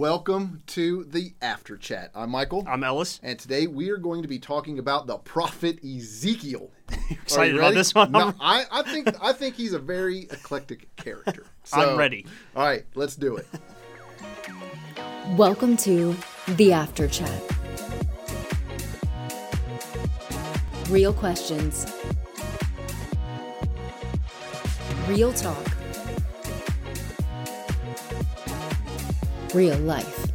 Welcome to the After Chat. I'm Michael. I'm Ellis. And today we are going to be talking about the prophet Ezekiel. Excited about this one? No, I, I think I think he's a very eclectic character. So, I'm ready. All right, let's do it. Welcome to the After Chat. Real questions. Real talk. Real life.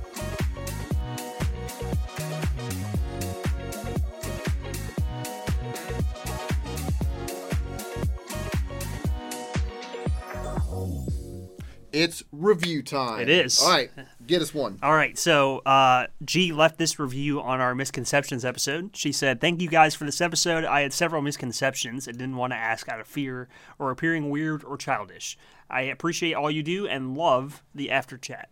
It's review time. It is. All right, get us one. All right, so uh, G left this review on our misconceptions episode. She said, "Thank you guys for this episode. I had several misconceptions and didn't want to ask out of fear or appearing weird or childish. I appreciate all you do and love the after chat."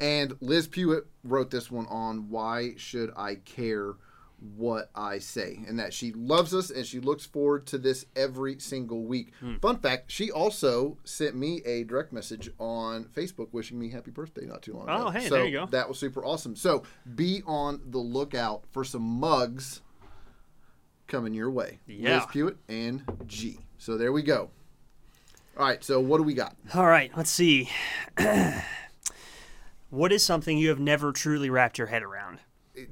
And Liz Pewitt wrote this one on why should I care what I say, and that she loves us and she looks forward to this every single week. Hmm. Fun fact: she also sent me a direct message on Facebook wishing me happy birthday not too long oh, ago. Oh, hey, so there you go. That was super awesome. So be on the lookout for some mugs coming your way. Yeah. Liz Pewitt and G. So there we go. All right. So what do we got? All right, let's see. what is something you have never truly wrapped your head around?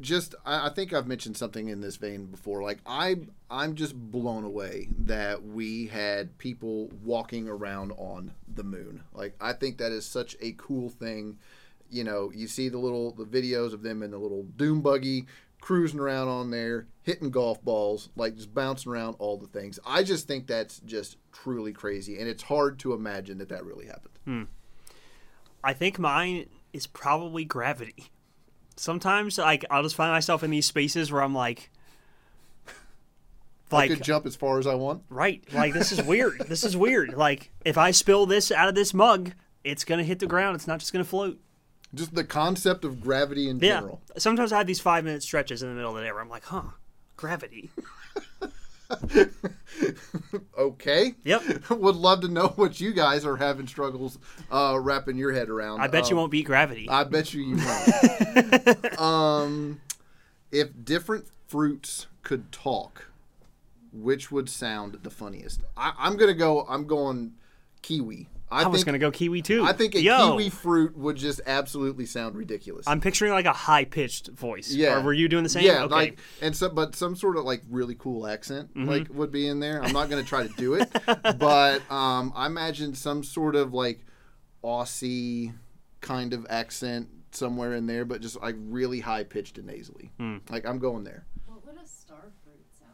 just I, I think I've mentioned something in this vein before. Like I I'm just blown away that we had people walking around on the moon. Like I think that is such a cool thing. You know, you see the little the videos of them in the little doom buggy cruising around on there, hitting golf balls, like just bouncing around all the things. I just think that's just truly crazy and it's hard to imagine that that really happened. Hmm. I think mine is probably gravity. Sometimes, like, I'll just find myself in these spaces where I'm like, I like, could jump as far as I want. right, like this is weird. this is weird. Like, if I spill this out of this mug, it's gonna hit the ground. It's not just gonna float. Just the concept of gravity in Yeah. general. Sometimes I have these five minute stretches in the middle of the day where I'm like, huh, gravity. Okay. Yep. Would love to know what you guys are having struggles uh, wrapping your head around. I bet you Um, won't beat gravity. I bet you you won't. um, if different fruits could talk, which would sound the funniest? I, I'm gonna go. I'm going kiwi. I, I was think. gonna go kiwi too. I think a Yo, kiwi fruit would just absolutely sound ridiculous. I'm picturing like a high pitched voice. yeah. Or were you doing the same? Yeah, Okay. like and so, but some sort of like really cool accent Mm-hmm. like would be in there. I'm not gonna try to do it, but um, I imagine some sort of like Aussie kind of accent somewhere in there, but just like really high pitched and nasally. Hmm. Like I'm going there. What would a star fruit sound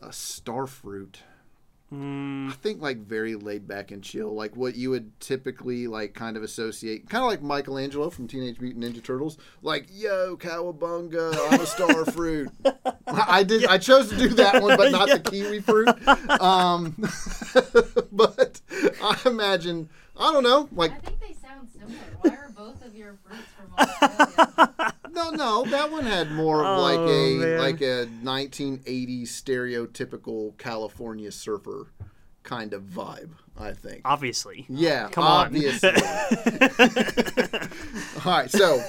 like? A star fruit. Mm, I think like very laid back and chill, like what you would typically like kind of associate, kind of like Michelangelo from Teenage Mutant Ninja Turtles, like "Yo, cowabunga, I'm a star fruit." I did, I chose to do that one, but not the kiwi fruit. Um, but I imagine, I don't know, like I think they sound similar. Why are both of your fruits from Australia? no, no, that one had more of Oh, like a man. like a 1980s stereotypical California surfer kind of vibe. I think. obviously. Yeah, Come on. All right, so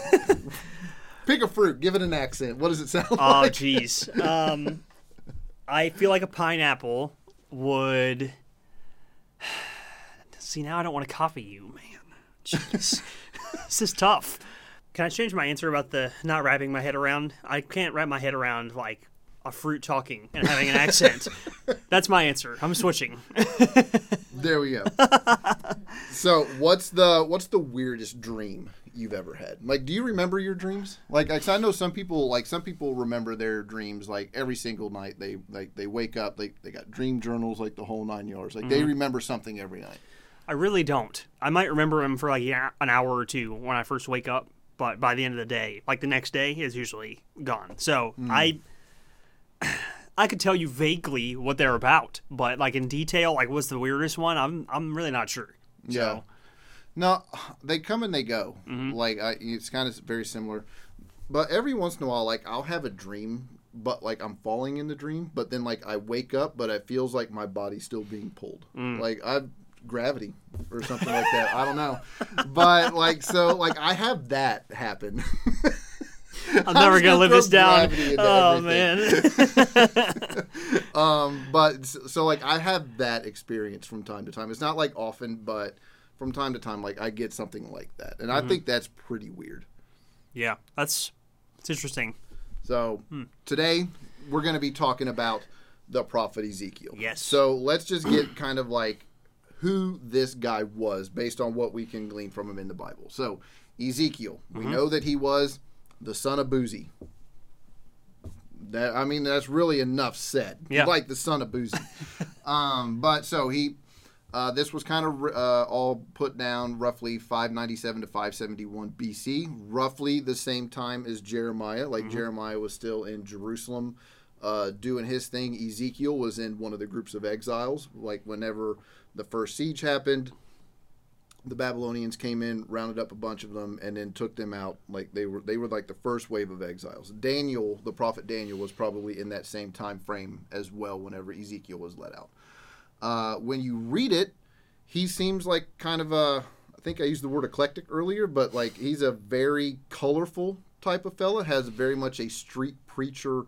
pick a fruit, give it an accent. What does it sound Oh, like? Oh, jeez. Um, I feel like a pineapple would. See, now I don't want to copy you, man. Jeez. this is tough. Can I change my answer about the not wrapping my head around? I can't wrap my head around, like, a fruit talking and having an accent. That's my answer. I'm switching. There we go. so, what's the what's the weirdest dream you've ever had? Like, do you remember your dreams? Like, I know some people like some people remember their dreams like every single night. They like they wake up, they they got dream journals like the whole nine yards. Like they mm-hmm. remember something every night. I really don't. I might remember them for like yeah, an hour or two when I first wake up, but by the end of the day, like the next day, is usually gone. So I, I could tell you vaguely what they're about, but like in detail, like what's the weirdest one? I'm I'm really not sure. Yeah. No, they come and they go. Mm-hmm. Like I, it's kind of very similar. But every once in a while, like I'll have a dream, but like I'm falling in the dream. But then like I wake up, but it feels like my body's still being pulled. Mm. Like I, gravity or something like that. I don't know, but like so, like I have that happen. I'm never gonna live this down. Oh everything. man. um, but so, so like I have that experience from time to time. It's not like often, but from time to time, like I get something like that, and Mm-hmm. I think that's pretty weird. yeah, that's it's interesting. So Hmm. today we're going to be talking about the prophet Ezekiel. Yes. So let's just get kind of like who this guy was based on what we can glean from him in the Bible. So Ezekiel, we Mm-hmm. know that he was the son of Buzi. That I mean, that's really enough said. Yeah. Like the son of Buzi. um, but so he. Uh, this was kind of uh, all put down roughly 597 to 571 BC, roughly the same time as Jeremiah. Like Jeremiah was still in Jerusalem uh, doing his thing. Ezekiel was in one of the groups of exiles. Like whenever the first siege happened, the Babylonians came in, rounded up a bunch of them, and then took them out. Like they were, they were like the first wave of exiles. Daniel, the prophet Daniel, was probably in that same time frame as well. Whenever Ezekiel was let out, uh, when you read it, he seems like kind of a. I think I used the word eclectic earlier, but like he's a very colorful type of fella. Has very much a street preacher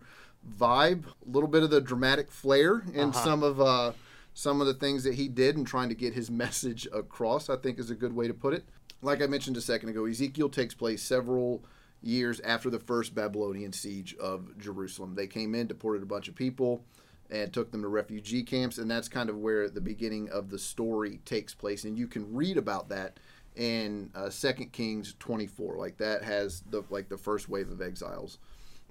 vibe, a little bit of the dramatic flair in some of uh, some of the things that he did and trying to get his message across. I think is a good way to put it. Like I mentioned a second ago, Ezekiel takes place several years after the first Babylonian siege of Jerusalem. They came in, deported a bunch of people, and took them to refugee camps, and that's kind of where the beginning of the story takes place. And you can read about that in uh, Second Kings 24. Like that has the like the first wave of exiles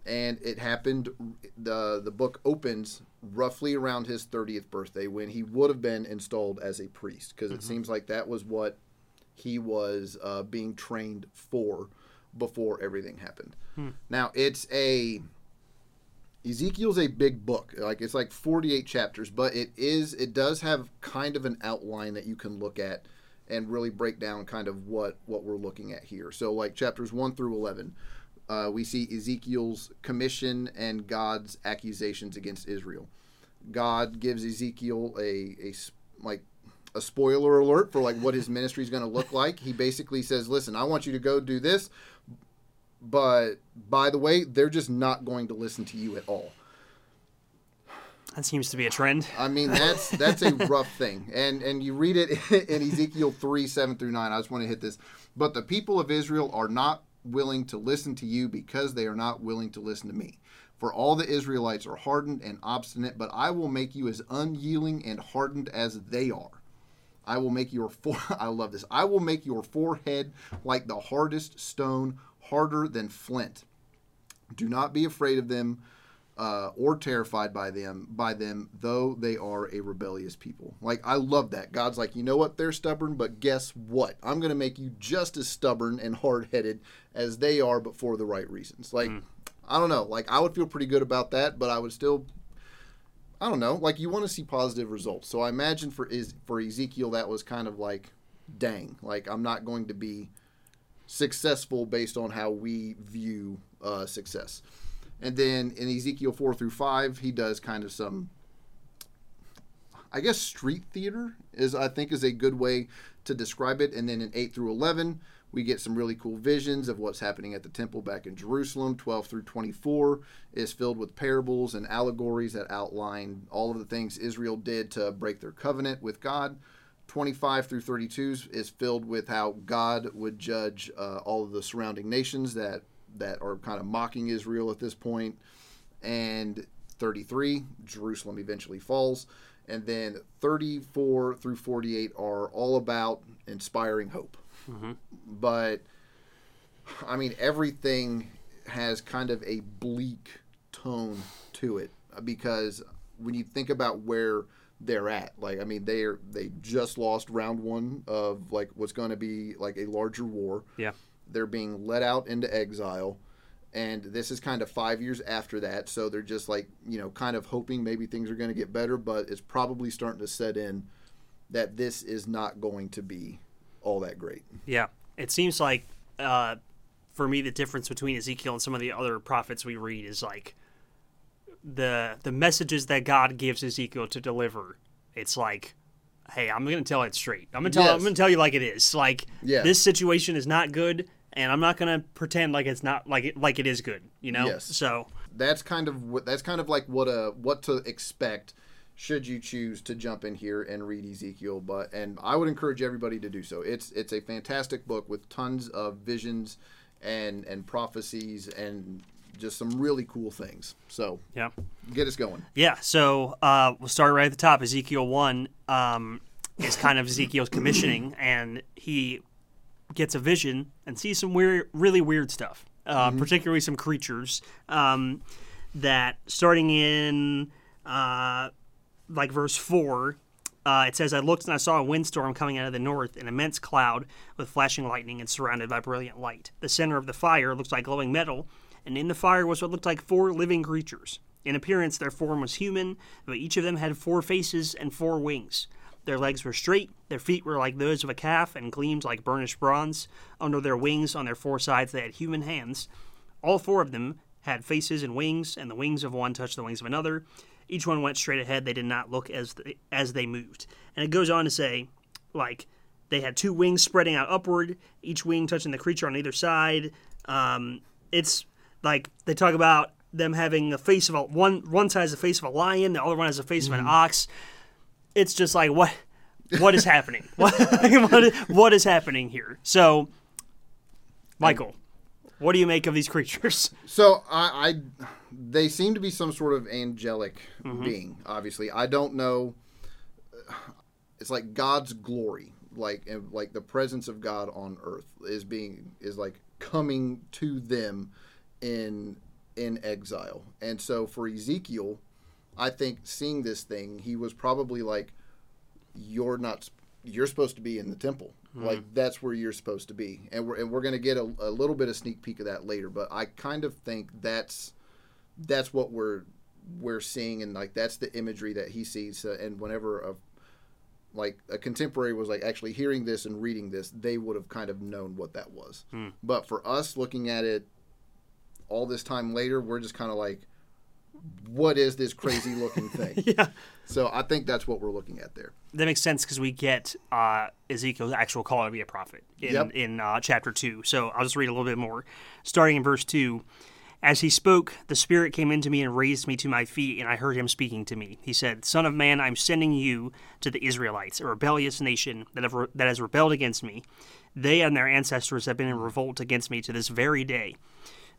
and it happened the the book opens roughly around his 30th birthday when he would have been installed as a priest because it seems like that was what he was uh, being trained for before everything happened. Now it's a ezekiel's a big book like it's like 48 chapters but it is it does have kind of an outline that you can look at and really break down kind of what what we're looking at here. So like chapters 1 through 11 uh, we see Ezekiel's commission and God's accusations against Israel. God gives Ezekiel a, a like a spoiler alert for like what his ministry is going to look like. He basically says, "Listen, I want you to go do this, but by the way, they're just not going to listen to you at all." That seems to be a trend. I mean, that's that's a rough thing, and and you read it in Ezekiel three seven through nine. I just want to hit this, but the people of Israel are not willing to listen to you because they are not willing to listen to me. For all the Israelites are hardened and obstinate, but I will make you as unyielding and hardened as they are. I will make your fore- I love this. I will make your forehead like the hardest stone, harder than flint. Do not be afraid of them uh, or terrified by them by them though they are a rebellious people. Like i love that. God's like you know what? They're stubborn but guess what? I'm going to make you just as stubborn and hard-headed as they are but for the right reasons. Like i don't know. Like i would feel pretty good about that but i would still i don't know. Like you want to see positive results. So i imagine for is for ezekiel that was kind of like dang. Like i'm not going to be successful based on how we view uh, success and then in Ezekiel 4 through 5, he does kind of some, I guess, street theater, is I think is a good way to describe it. And then in 8 through 11, we get some really cool visions of what's happening at the temple back in Jerusalem. 12 through 24 is filled with parables and allegories that outline all of the things Israel did to break their covenant with God. 25 through 32 is filled with how God would judge uh, all of the surrounding nations that that are kind of mocking Israel at this point. And 33, Jerusalem eventually falls. And then 34 through 48 are all about inspiring hope. Mm-hmm. But, I mean, everything has kind of a bleak tone to it because when you think about where they're at, like, I mean, they're, they just lost round one of, like, what's going to be, like, a larger war Yeah. They're being let out into exile and this is kind of five years after that so they're just like you know kind of hoping maybe things are going to get better but it's probably starting to set in that this is not going to be all that great Yeah, it seems like uh, for me the difference between Ezekiel and some of the other prophets we read is like the the messages that God gives Ezekiel to deliver. It's like hey, I'm gonna tell it straight. I'm gonna tell. I'm gonna tell you like it is. Like Yeah. this situation is not good, and I'm not gonna pretend like it's not like it like it is good. You know. Yes. So that's kind of what that's kind of like what a what to expect should you choose to jump in here and read Ezekiel but and I would encourage everybody to do so it's it's a fantastic book with tons of visions and and prophecies and just some really cool things so yeah. get us going Yeah, so uh, we'll start right at the top. Ezekiel 1 um, is kind of Ezekiel's commissioning, and he gets a vision and sees some weird, really weird stuff, uh, particularly some creatures um, that, starting in uh, like verse 4, uh, it says, I looked and I saw a windstorm coming out of the north, an immense cloud with flashing lightning and surrounded by brilliant light. The center of the fire looked like glowing metal, and in the fire was what looked like four living creatures. In appearance, their form was human, but each of them had four faces and four wings. Their legs were straight, their feet were like those of a calf and gleamed like burnished bronze. Under their wings, on their four sides, they had human hands. All four of them had faces and wings, and the wings of one touched the wings of another. Each one went straight ahead. They did not look as they, as they moved. And it goes on to say, like, they had two wings spreading out upward, each wing touching the creature on either side. Um, it's like they talk about them having the face of a one one side has the face of a lion, the other one has the face of an ox. It's just like what what is happening? what, what is, what is happening here? So, Michael, what do you make of these creatures? So I, I they seem to be some sort of angelic mm-hmm. being. Obviously, I don't know. It's like God's glory, like like the presence of God on earth is being is like coming to them in in exile. And so for Ezekiel, I think seeing this thing, he was probably like, "You're not. You're supposed to be in the temple. Like that's where you're supposed to be." And we're and we're gonna get a, a little bit of sneak peek of that later. But I kind of think that's that's what we're we're seeing, and like that's the imagery that he sees. Uh, and whenever a like a contemporary was like actually hearing this and reading this, they would have kind of known what that was. But for us looking at it all this time later, we're just kind of like, what is this crazy looking thing? yeah, So I think that's what we're looking at there. that makes sense because we get uh, Ezekiel's actual call to be a prophet in Yep. in uh, chapter two. So I'll just read a little bit more, starting in verse two. As he spoke, the Spirit came into me and raised me to my feet, and I heard him speaking to me. He said, Son of man, I'm sending you to the Israelites, a rebellious nation that, have re- that has rebelled against me. They and their ancestors have been in revolt against me to this very day.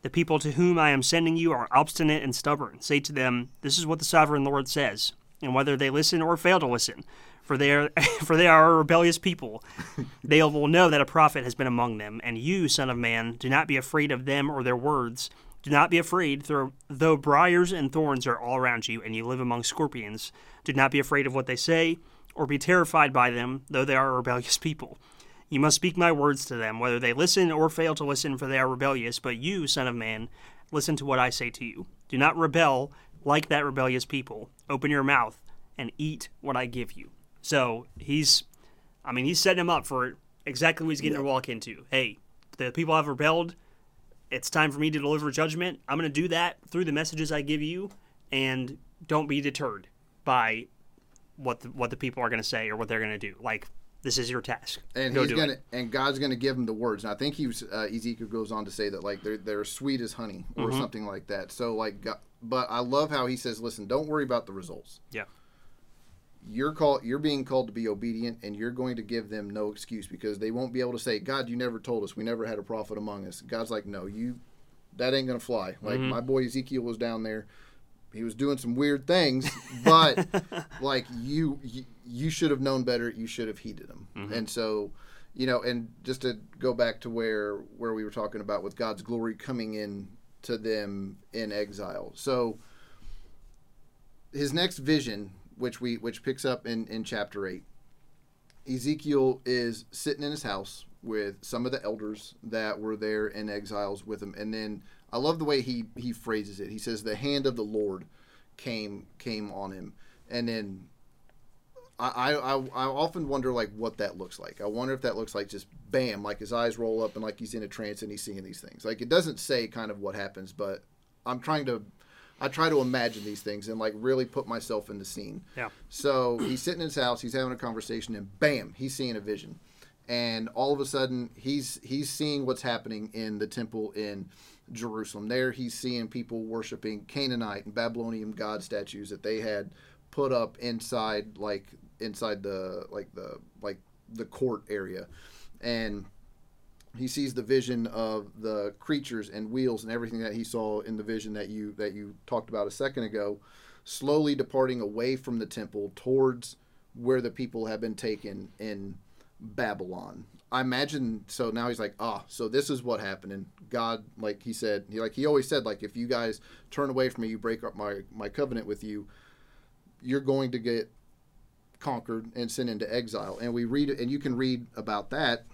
The people to whom I am sending you are obstinate and stubborn. Say to them, This is what the sovereign Lord says, and whether they listen or fail to listen, for they are for they are a rebellious people, they will know that a prophet has been among them. And you, son of man, do not be afraid of them or their words. Do not be afraid, though, though briars and thorns are all around you, and you live among scorpions. Do not be afraid of what they say, or be terrified by them, though they are a rebellious people. You must speak my words to them, whether they listen or fail to listen, for they are rebellious. But you, son of man, listen to what I say to you. Do not rebel like that rebellious people. Open your mouth and eat what I give you. So he's, I mean, he's setting him up for exactly what he's getting to walk into. Hey, the people have rebelled. It's time for me to deliver judgment. I'm going to do that through the messages I give you, and don't be deterred by what the, what the people are going to say or what they're going to do. Like this is your task. And Go he's gonna it. and God's gonna give him the words. And I think he was uh, Ezekiel goes on to say that like they're they're sweet as honey or Mm-hmm. something like that. So like, God, but I love how he says, "Listen, don't worry about the results. Yeah. You're called. You're being called to be obedient, and you're going to give them no excuse because they won't be able to say, God, you never told us. We never had a prophet among us.' God's like, No, you. That ain't gonna fly. Like Mm-hmm. my boy Ezekiel was down there. He was doing some weird things, but like you, you, you should have known better. You should have heeded him. Mm-hmm. And so, you know, and just to go back to where where we were talking about with God's glory coming in to them in exile. So his next vision, which we which picks up in in chapter eight, Ezekiel is sitting in his house with some of the elders that were there in exiles with him, and then I love the way he he phrases it. He says, "The hand of the Lord came came on him," and then I, I, I often wonder like what that looks like. I wonder if that looks like just bam, like his eyes roll up and like he's in a trance and he's seeing these things. Like it doesn't say kind of what happens, but I'm trying to I try to imagine these things and like really put myself in the scene. Yeah. So he's sitting in his house, he's having a conversation, and bam, he's seeing a vision. And all of a sudden, he's he's seeing what's happening in the temple in Jerusalem. There, he's seeing people worshiping Canaanite and Babylonian god statues that they had put up inside, like inside the like the like the court area, and he sees the vision of the creatures and wheels and everything that he saw in the vision that you that you talked about a second ago slowly departing away from the temple towards where the people have been taken in Babylon. I imagine so now he's like, ah, so this is what happened. And God, like he said, he like he always said, like if you guys turn away from me, you break up my my covenant with you, you're going to get conquered and sent into exile. And we read and you can read about that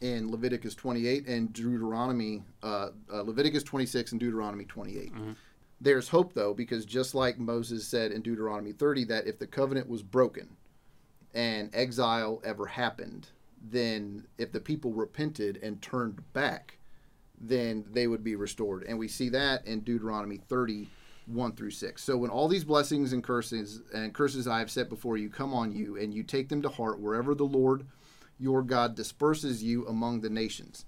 in Leviticus 28 and Deuteronomy, uh, uh, Leviticus 26 and Deuteronomy 28. There's hope though, because just like Moses said in Deuteronomy 30, that if the covenant was broken and exile ever happened, then if the people repented and turned back, then they would be restored. And we see that in Deuteronomy 30, 1 through 6. So when all these blessings and curses and curses I have set before you come on you, and you take them to heart wherever the Lord your God disperses you among the nations.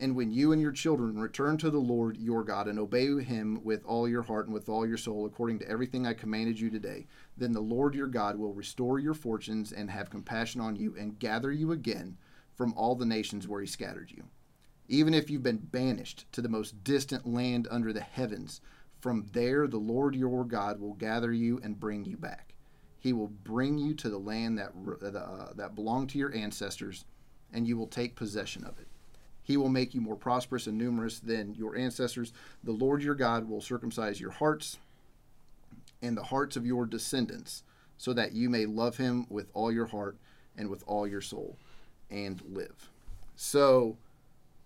And when you and your children return to the Lord your God and obey him with all your heart and with all your soul, according to everything I commanded you today, then the Lord your God will restore your fortunes and have compassion on you and gather you again from all the nations where he scattered you. Even if you've been banished to the most distant land under the heavens, from there the Lord your God will gather you and bring you back. He will bring you to the land that uh, that belonged to your ancestors, and you will take possession of it. He will make you more prosperous and numerous than your ancestors. The Lord your God will circumcise your hearts and the hearts of your descendants, so that you may love him with all your heart and with all your soul and live. So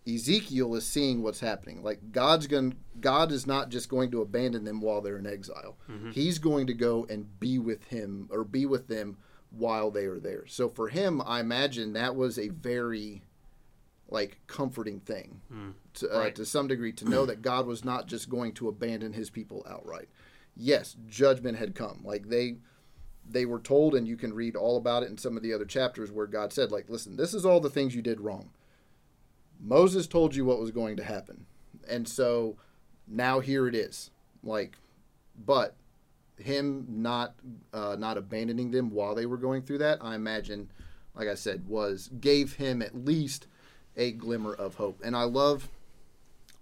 Ezekiel is seeing what's happening. Like God's going God is not just going to abandon them while they're in exile. Mm-hmm. He's going to go and be with him or be with them while they are there. So for him, I imagine that was a very like comforting thing to, uh, Right. to some degree to know that God was not just going to abandon his people outright. Yes, judgment had come. Like they they were told and you can read all about it in some of the other chapters where God said like listen, this is all the things you did wrong. Moses told you what was going to happen. And so now here it is. Like but him not uh, not abandoning them while they were going through that, I imagine like I said was gave him at least a glimmer of hope. And I love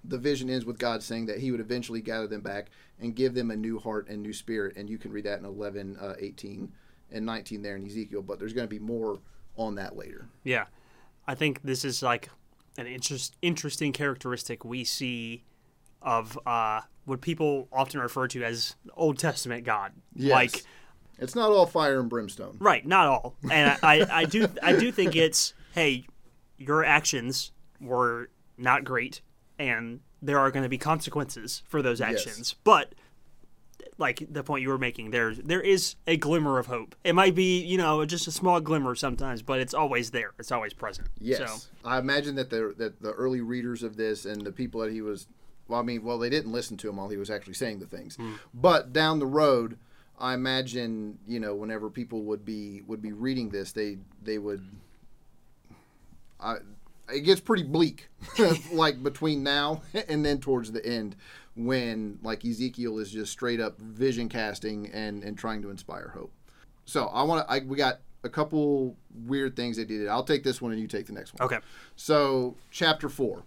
the vision ends with God saying that he would eventually gather them back and give them a new heart and new spirit. And you can read that in 11, uh, 18, and 19 there in Ezekiel. But there's going to be more on that later. Yeah, I think this is like an interest, interesting characteristic we see of uh, what people often refer to as Old Testament God. Yes. Like, It's not all fire and brimstone. right? Not all, and I, I, I do, I do think it's hey, your actions were not great, and there are going to be consequences for those Yes. actions, but. Like the point you were making, there there is a glimmer of hope. It might be, you know, just a small glimmer sometimes, but it's always there. It's always present. Yes, So, I imagine that the that the early readers of this and the people that he was, well, I mean, well, they didn't listen to him while he was actually saying the things, mm. but down the road, I imagine you know whenever people would be would be reading this, they they would. I, it gets pretty bleak, like between now and then towards the end, when like Ezekiel is just straight up vision casting and and trying to inspire hope. So I want to. I we got a couple weird things that he did. I'll take this one and you take the next one. okay. So chapter four.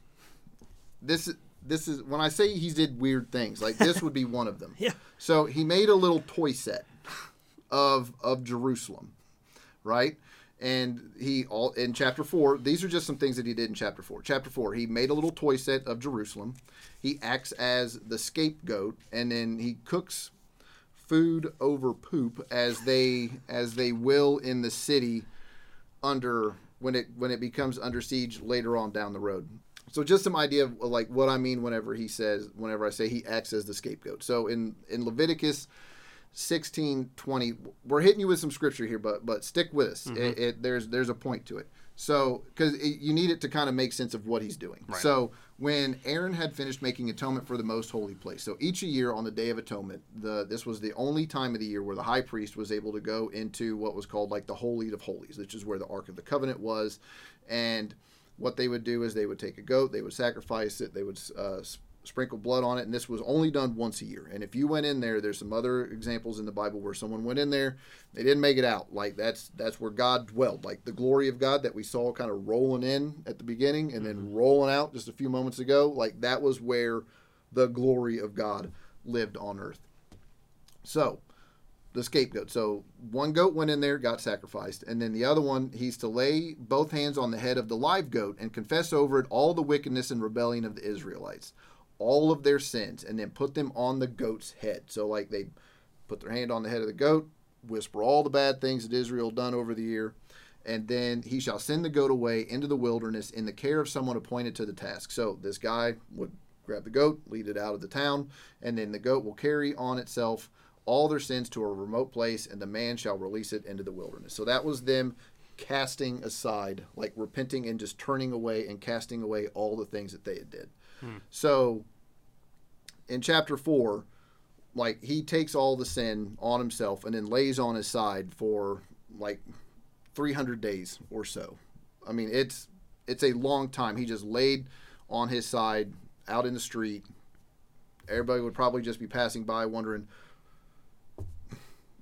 This this is when I say he did weird things. Like this would be one of them. Yeah. So he made a little toy set of of Jerusalem, right? And he all in chapter four. These are just some things that he did in chapter four. Chapter four, he made a little toy set of Jerusalem. He acts as the scapegoat, and then he cooks food over poop as they as they will in the city under when it when it becomes under siege later on down the road. So just some idea of like what I mean whenever he says whenever I say he acts as the scapegoat. So in in Leviticus 16 20 we're hitting you with some scripture here but but stick with us. It, it, there's there's a point to it. So, because you need it to kind of make sense of what he's doing. Right. So, when Aaron had finished making atonement for the most holy place, so each year on the Day of Atonement, the this was the only time of the year where the high priest was able to go into what was called like the Holy of Holies, which is where the Ark of the Covenant was, and what they would do is they would take a goat, they would sacrifice it, they would uh, s- sprinkle blood on it, and this was only done once a year. And if you went in there, there's some other examples in the Bible where someone went in there, they didn't make it out. Like that's that's where God dwelled, like the glory of God that we saw kind of rolling in at the beginning and then mm-hmm. rolling out just a few moments ago. Like that was where the glory of God lived on earth. So the scapegoat. So one goat went in there, got sacrificed, and then the other one, he's to lay both hands on the head of the live goat and confess over it all the wickedness and rebellion of the Israelites, all of their sins, and then put them on the goat's head. So like they put their hand on the head of the goat, whisper all the bad things that Israel done over the year, and then he shall send the goat away into the wilderness in the care of someone appointed to the task. So this guy would grab the goat, lead it out of the town, and then the goat will carry on itself all their sins to a remote place, and the man shall release it into the wilderness. So that was them casting aside, like repenting and just turning away and casting away all the things that they had did. So in chapter four, like he takes all the sin on himself and then lays on his side for like 300 days or so. I mean, it's it's a long time. He just laid on his side out in the street. Everybody would probably just be passing by wondering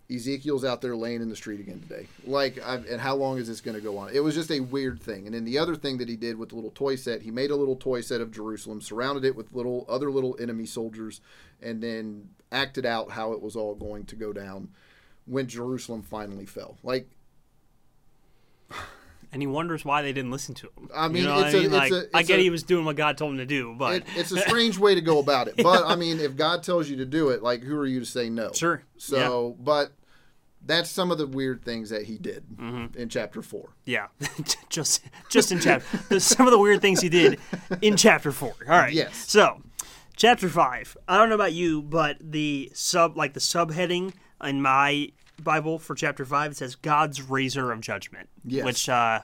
Ezekiel's out there laying in the street again today. Like, I, and how long is this going to go on? It was just a weird thing. And then the other thing that he did with the little toy set, he made a little toy set of Jerusalem, surrounded it with little other little enemy soldiers, and then acted out how it was all going to go down when Jerusalem finally fell. Like, And he wonders why they didn't listen to him. I mean, you know it's I mean? it's a- I it's get a- he was doing what God told him to do, but it, it's a strange way to go about it. But I mean, if God tells you to do it, like, who are you to say no? Sure. So, but that's some of the weird things that he did Mm-hmm. in chapter four. yeah, just just in chapter some of the weird things he did in chapter four. All right. Yes. So, chapter five. I don't know about you, but the sub like the subheading in my Bible for chapter five it says God's razor of judgment. Yes. Which uh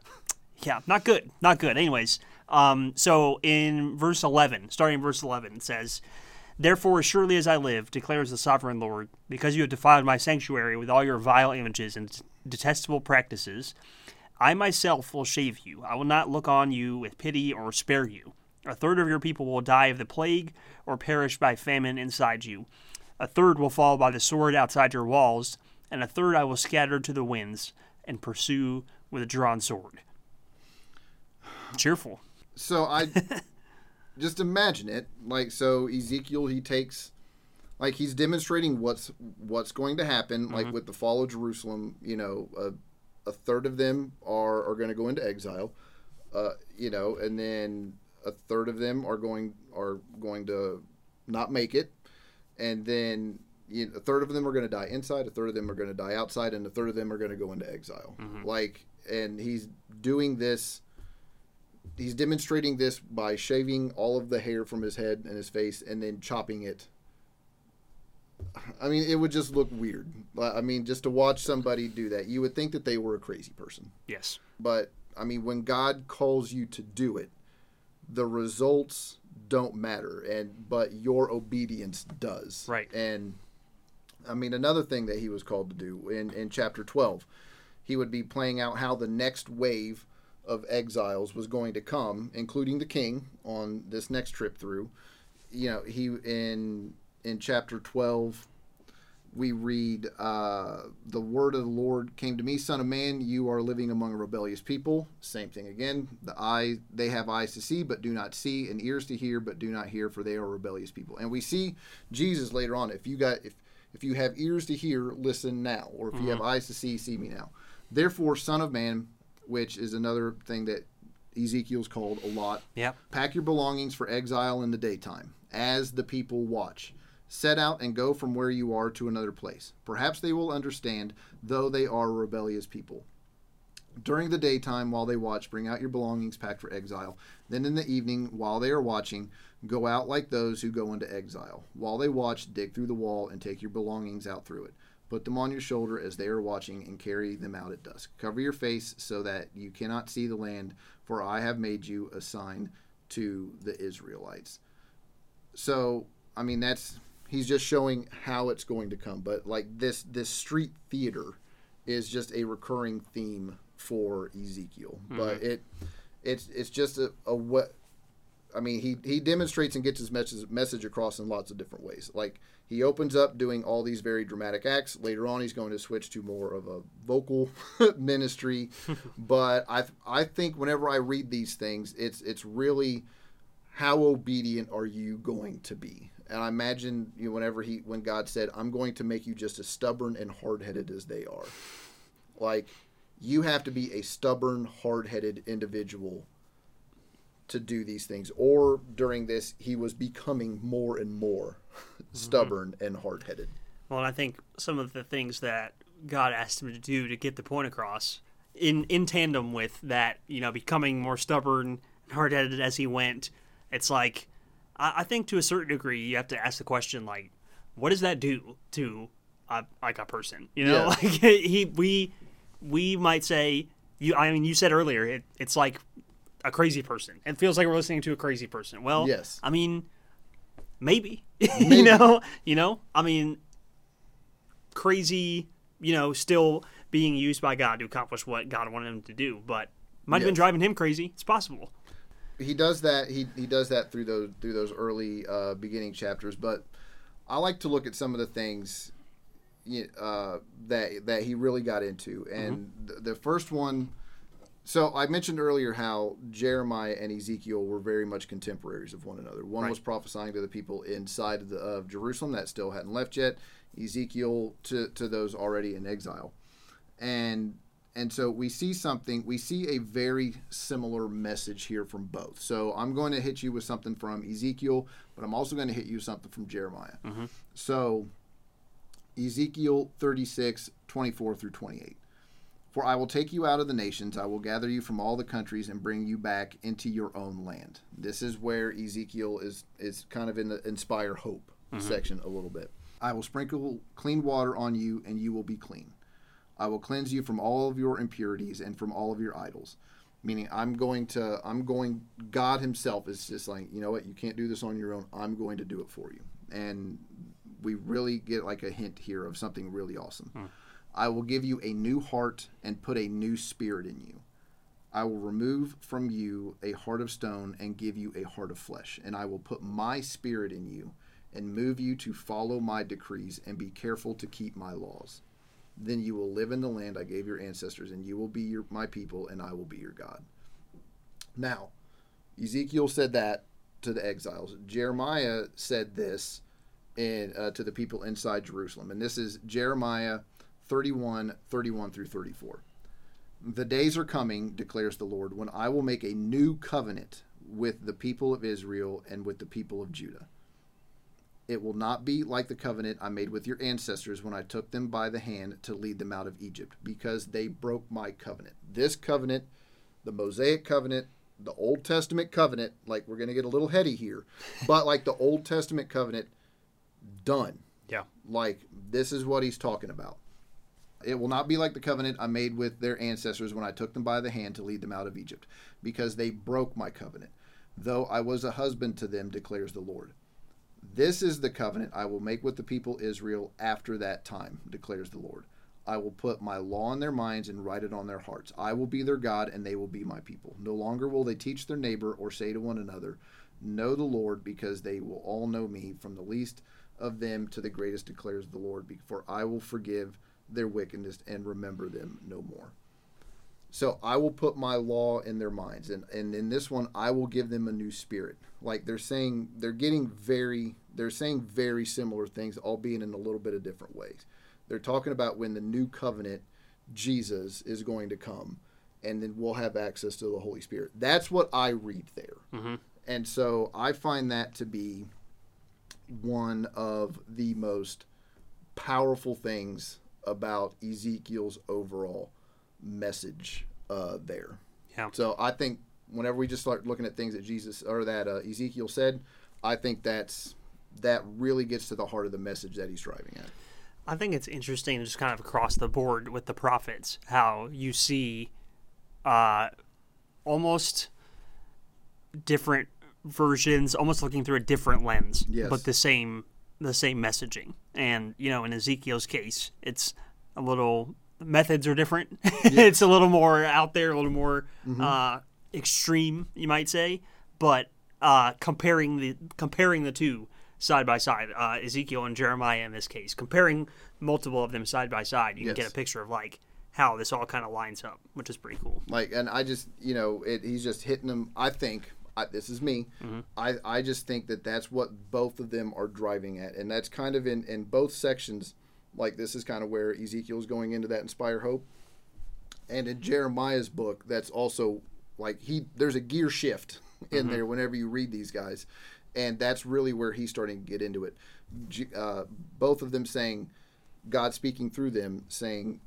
yeah, not good. Not good. Anyways, um so in verse 11, starting in verse 11 it says Therefore, as surely as I live, declares the sovereign Lord, because you have defiled my sanctuary with all your vile images and detestable practices, I myself will shave you. I will not look on you with pity or spare you. A third of your people will die of the plague or perish by famine inside you. A third will fall by the sword outside your walls, and a third I will scatter to the winds and pursue with a drawn sword. Cheerful. So I just imagine it like so Ezekiel he takes like he's demonstrating what's what's going to happen like with the fall of Jerusalem. You know, a, a third of them are are going to go into exile. Uh, you know, and then a third of them are going are going to not make it, and then you know, a third of them are going to die inside, a third of them are going to die outside, and a third of them are going to go into exile. Mm-hmm. Like, and he's doing this. He's demonstrating this by shaving all of the hair from his head and his face, and then chopping it. I mean, it would just look weird. I mean, just to watch somebody do that, you would think that they were a crazy person. Yes. But I mean, when God calls you to do it, the results don't matter, and but your obedience does. Right. And I mean, another thing that he was called to do in in chapter twelve, he would be playing out how the next wave of exiles was going to come, including the king on this next trip through. You know, he in in chapter twelve we read, uh, The word of the Lord came to me, Son of man, you are living among a rebellious people. Same thing again. The eye, they have eyes to see, but do not see, and ears to hear, but do not hear, for they are rebellious people. And we see Jesus later on. If you got, if if you have ears to hear, listen now, or if you have mm-hmm. eyes to see, see me now. Therefore, Son of Man, which is another thing that Ezekiel's called a lot. Yep. Pack your belongings for exile in the daytime, as the people watch. Set out and go from where you are to another place. Perhaps they will understand, though they are a rebellious people. During the daytime, while they watch, bring out your belongings packed for exile. Then in the evening, while they are watching, go out like those who go into exile. While they watch, dig through the wall and take your belongings out through it. Put them on your shoulder as they are watching, and carry them out at dusk. Cover your face so that you cannot see the land, for I have made you a sign to the Israelites. So, I mean, that's he's just showing how it's going to come. But like this, this street theater is just a recurring theme for Ezekiel. Mm-hmm. But it, it's it's just a, a what. I mean, he, he demonstrates and gets his message, message across in lots of different ways. Like, he opens up doing all these very dramatic acts. Later on, he's going to switch to more of a vocal ministry. but I, I think whenever I read these things, it's, it's really how obedient are you going to be? And I imagine you know, whenever he, when God said, I'm going to make you just as stubborn and hard headed as they are. Like, you have to be a stubborn, hard headed individual to do these things. Or during this, he was becoming more and more mm-hmm. stubborn and hard headed. Well, and I think some of the things that God asked him to do to get the point across, in in tandem with that, you know, becoming more stubborn and hard headed as he went, it's like I, I think to a certain degree you have to ask the question like, what does that do to a, like a person? You know, Yeah. like he we we might say you. I mean, you said earlier it, it's like a crazy person. It feels like we're listening to a crazy person. Well, Yes. I mean, maybe. you know, you know. I mean, crazy. You know, still being used by God to accomplish what God wanted him to do, but might have been driving him crazy. It's possible. he does that he, he does that through those through those early uh, beginning chapters but i like to look at some of the things uh, that that he really got into. And the, the first one so i mentioned earlier how jeremiah and ezekiel were very much contemporaries of one another. One Right. was prophesying to the people inside of, the, of jerusalem that still hadn't left yet ezekiel to, to those already in exile. And and so we see something we see a very similar message here from both. So i'm going to hit you with something from ezekiel but i'm also going to hit you with something from jeremiah. So ezekiel 36 24 through 28 for i will take you out of the nations i will gather you from all the countries and bring you back into your own land this is where ezekiel is is kind of in the inspire hope mm-hmm. section a little bit i will sprinkle clean water on you and you will be clean I will cleanse you from all of your impurities and from all of your idols. Meaning, I'm going to, I'm going, God Himself is just like, you know what, you can't do this on your own. I'm going to do it for you. And we really get like a hint here of something really awesome. Hmm. I will give you a new heart and put a new spirit in you. I will remove from you a heart of stone and give you a heart of flesh. And I will put my spirit in you and move you to follow my decrees and be careful to keep my laws then you will live in the land I gave your ancestors, and you will be your, my people, and I will be your God. Now, Ezekiel said that to the exiles. Jeremiah said this in, uh, to the people inside Jerusalem. And this is Jeremiah 31 31 through 34. The days are coming, declares the Lord, when I will make a new covenant with the people of Israel and with the people of Judah. It will not be like the covenant I made with your ancestors when I took them by the hand to lead them out of Egypt, because they broke my covenant. This covenant, the Mosaic covenant, the Old Testament covenant, like we're going to get a little heady here, but like the Old Testament covenant, done. Yeah. Like this is what he's talking about. It will not be like the covenant I made with their ancestors when I took them by the hand to lead them out of Egypt, because they broke my covenant, though I was a husband to them, declares the Lord. This is the covenant I will make with the people Israel after that time, declares the Lord. I will put my law in their minds and write it on their hearts. I will be their God, and they will be my people. No longer will they teach their neighbor or say to one another, Know the Lord, because they will all know me, from the least of them to the greatest, declares the Lord. For I will forgive their wickedness and remember them no more. So I will put my law in their minds, and and in this one I will give them a new spirit. Like they're saying, they're getting very, they're saying very similar things, albeit in a little bit of different ways. They're talking about when the new covenant, Jesus, is going to come, and then we'll have access to the Holy Spirit. That's what I read there, mm-hmm. and so I find that to be one of the most powerful things about Ezekiel's overall message uh, there. Yeah. So I think whenever we just start looking at things that Jesus or that uh, Ezekiel said, I think that's that really gets to the heart of the message that he's driving at. I think it's interesting, just kind of across the board with the prophets, how you see uh, almost different versions, almost looking through a different lens, Yes. but the same the same messaging. And you know, in Ezekiel's case, it's a little methods are different. it's a little more out there, a little more uh, extreme, you might say. But uh, comparing the comparing the two side by side, uh, Ezekiel and Jeremiah in this case, comparing multiple of them side by side, you can get a picture of like how this all kind of lines up, which is pretty cool. Like, and I just, you know, it, he's just hitting them. I think I, this is me. I, I just think that that's what both of them are driving at, and that's kind of in in both sections. Like this is kind of where Ezekiel's going into that inspire hope, and in Jeremiah's book, that's also like he there's a gear shift in there whenever you read these guys, and that's really where he's starting to get into it. Uh, both of them saying, God speaking through them, saying,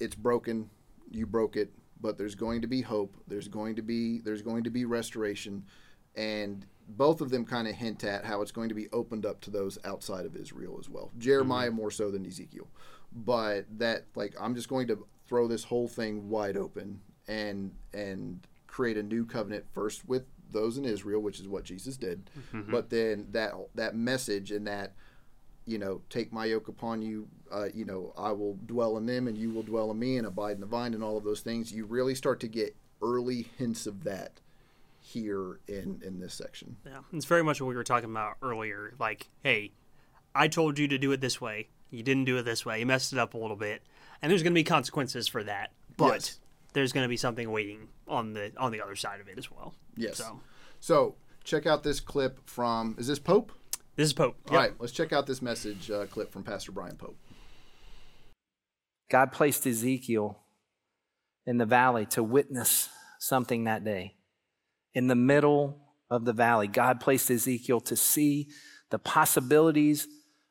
"It's broken, you broke it, but there's going to be hope. There's going to be there's going to be restoration." And both of them kind of hint at how it's going to be opened up to those outside of Israel as well. Jeremiah mm-hmm. more so than Ezekiel, but that like I'm just going to throw this whole thing wide open and and create a new covenant first with those in Israel, which is what Jesus did, mm-hmm. but then that that message and that you know, take my yoke upon you. Uh, you know, I will dwell in them, and you will dwell in me, and abide in the vine, and all of those things. You really start to get early hints of that here in in this section. Yeah, it's very much what we were talking about earlier. Like, hey, I told you to do it this way. You didn't do it this way. You messed it up a little bit, and there's going to be consequences for that. But Yes. there's going to be something waiting on the on the other side of it as well. Yes. So So check out this clip from. Is this Pope? This is Pope. All right, let's check out this message uh, clip from Pastor Brian Pope. God placed Ezekiel in the valley to witness something that day. In the middle of the valley, God placed Ezekiel to see the possibilities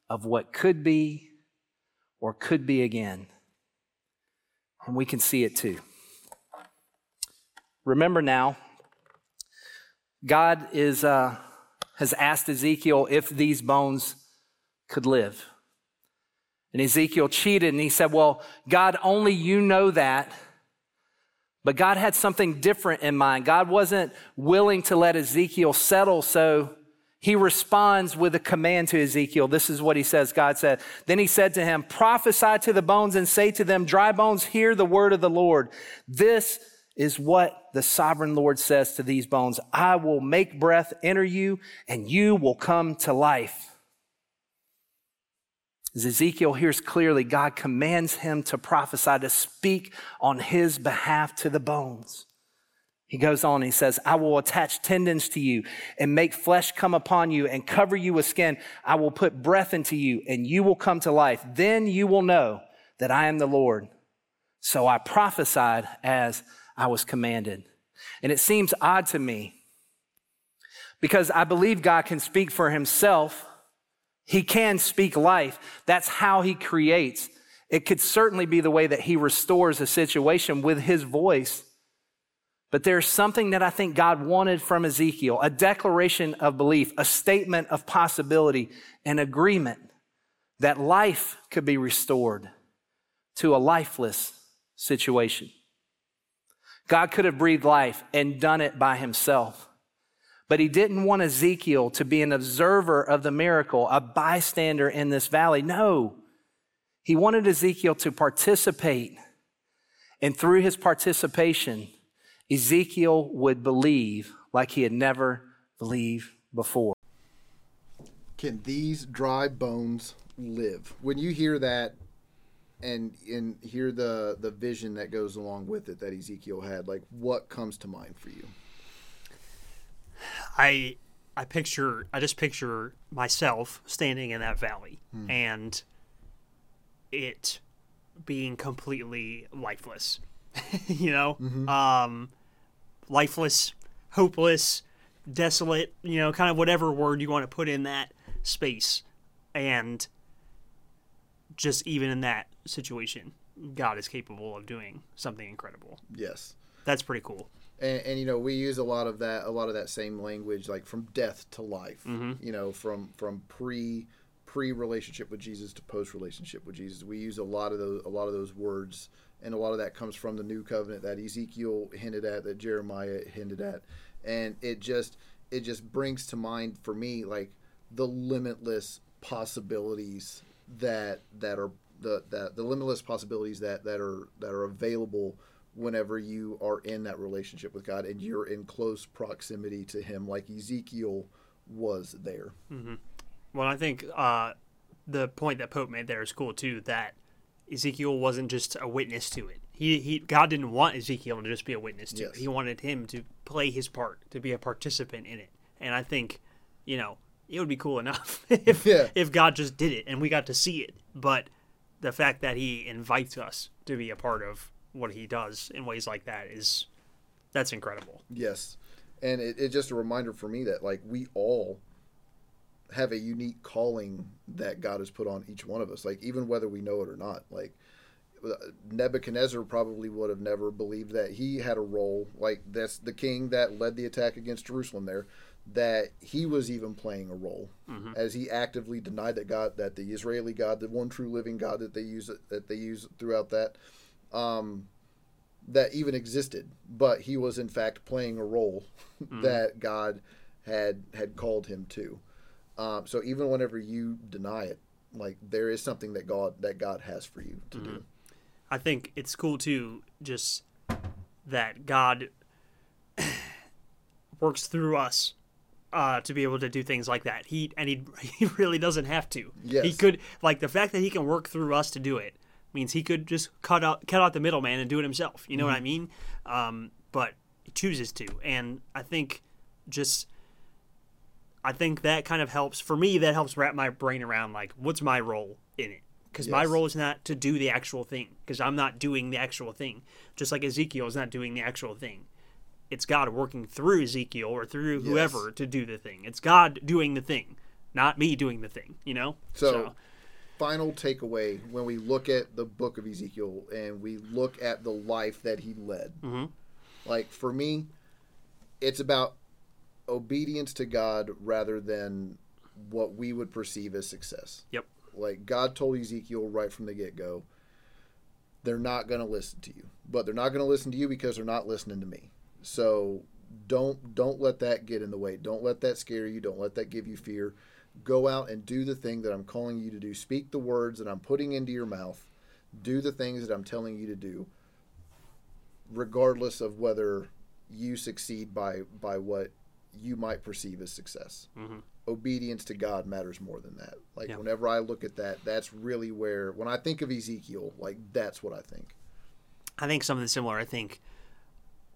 of what could be or could be again. And we can see it too. Remember now, God is, uh, has asked Ezekiel if these bones could live. And Ezekiel cheated and he said, Well, God, only you know that. But God had something different in mind. God wasn't willing to let Ezekiel settle, so he responds with a command to Ezekiel. This is what he says God said. Then he said to him, Prophesy to the bones and say to them, Dry bones, hear the word of the Lord. This is what the sovereign Lord says to these bones I will make breath enter you, and you will come to life. As Ezekiel hears clearly, God commands him to prophesy, to speak on his behalf to the bones. He goes on, he says, I will attach tendons to you and make flesh come upon you and cover you with skin. I will put breath into you and you will come to life. Then you will know that I am the Lord. So I prophesied as I was commanded. And it seems odd to me because I believe God can speak for himself. He can speak life. That's how he creates. It could certainly be the way that he restores a situation with his voice. But there's something that I think God wanted from Ezekiel a declaration of belief, a statement of possibility, an agreement that life could be restored to a lifeless situation. God could have breathed life and done it by himself. But he didn't want Ezekiel to be an observer of the miracle, a bystander in this valley. No, he wanted Ezekiel to participate. And through his participation, Ezekiel would believe like he had never believed before. Can these dry bones live? When you hear that and and hear the the vision that goes along with it that Ezekiel had, like what comes to mind for you? I I picture I just picture myself standing in that valley Hmm. and it being completely lifeless. you know? Mm-hmm. Um lifeless, hopeless, desolate, you know, kind of whatever word you want to put in that space. And just even in that situation, God is capable of doing something incredible. Yes. That's pretty cool. and, and you know we use a lot of that a lot of that same language like from death to life mm-hmm. you know from from pre pre-relationship with Jesus to post-relationship with Jesus. We use a lot of those a lot of those words, and a lot of that comes from the new covenant that Ezekiel hinted at, that Jeremiah hinted at, and it just it just brings to mind for me like the limitless possibilities that that are the that the limitless possibilities that that are that are available whenever you are in that relationship with God and you're in close proximity to Him, like Ezekiel was there. Well, I think uh, the point that Pope made there is cool too. That Ezekiel wasn't just a witness to it. He, he God didn't want Ezekiel to just be a witness to Yes. it. He wanted him to play his part, to be a participant in it. And I think, you know, it would be cool enough if Yeah. if God just did it and we got to see it. But the fact that he invites us to be a part of what he does in ways like that is that's incredible. Yes, and it, it's just a reminder for me that like we all have a unique calling that God has put on each one of us. Like even whether we know it or not, like. Uh, Nebuchadnezzar probably would have never believed that he had a role like that's the king that led the attack against Jerusalem there that he was even playing a role as he actively denied that God that the Israeli God the one true living God that they use that they use throughout that um that even existed. But he was in fact playing a role that God had had called him to. Um, so even whenever you deny it like there is something that God that God has for you to do. I think it's cool too, just that God works through us uh, to be able to do things like that. He and he he really doesn't have to. Yes. He could like the fact that he can work through us to do it means he could just cut out cut out the middleman and do it himself. You know what I mean? Um, but he chooses to, and I think just. I think that kind of helps for me. That helps wrap my brain around like what's my role in it because my role is not to do the actual thing because I'm not doing the actual thing. Just like Ezekiel is not doing the actual thing. It's God working through Ezekiel or through whoever to do the thing. It's God doing the thing, not me doing the thing. You know. So, final takeaway when we look at the book of Ezekiel and we look at the life that he led, mm-hmm. like for me, it's about obedience to God rather than what we would perceive as success. Yep. Like God told Ezekiel right from the get go, they're not going to listen to you, but they're not going to listen to you because they're not listening to me. So don't don't let that get in the way. Don't let that scare you. Don't let that give you fear. Go out and do the thing that I'm calling you to do. Speak the words that I'm putting into your mouth. Do the things that I'm telling you to do, regardless of whether you succeed by by what you might perceive as success. Mm-hmm. Obedience to God matters more than that. Like Yeah. whenever I look at that, that's really where when I think of Ezekiel, like that's what I think. I think something similar. I think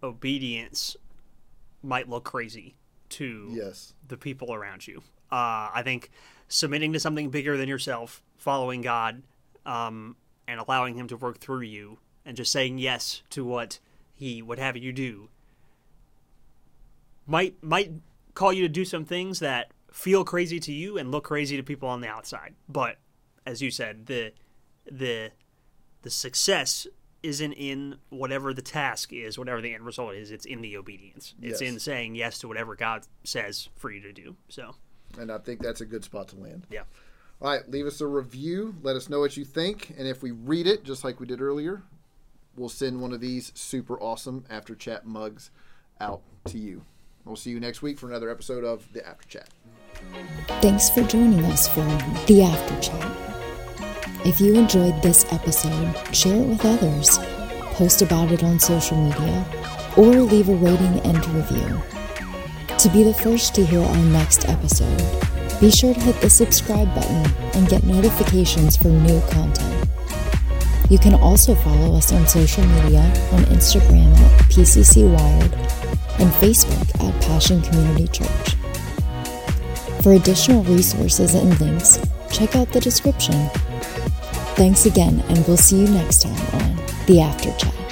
obedience might look crazy to Yes. the people around you. Uh, I think submitting to something bigger than yourself, following God, um, and allowing Him to work through you, and just saying yes to what He would have you do, might might call you to do some things that feel crazy to you and look crazy to people on the outside. But as you said, the the the success isn't in whatever the task is, whatever the end result is. It's in the obedience. It's Yes. in saying yes to whatever God says for you to do. So, And I think that's a good spot to land. yeah. All right, leave us a review. Let us know what you think. And if we read it, just like we did earlier, we'll send one of these super awesome After Chat mugs out to you. We'll see you next week for another episode of The After Chat. Thanks for joining us for the After Chat. If you enjoyed this episode, share it with others, post about it on social media, or leave a rating and review. To be the first to hear our next episode, be sure to hit the subscribe button and get notifications for new content. You can also follow us on social media on Instagram at PCC Wired and Facebook at Passion Community Church. For additional resources and links, check out the description. Thanks again, and we'll see you next time on The After Chat.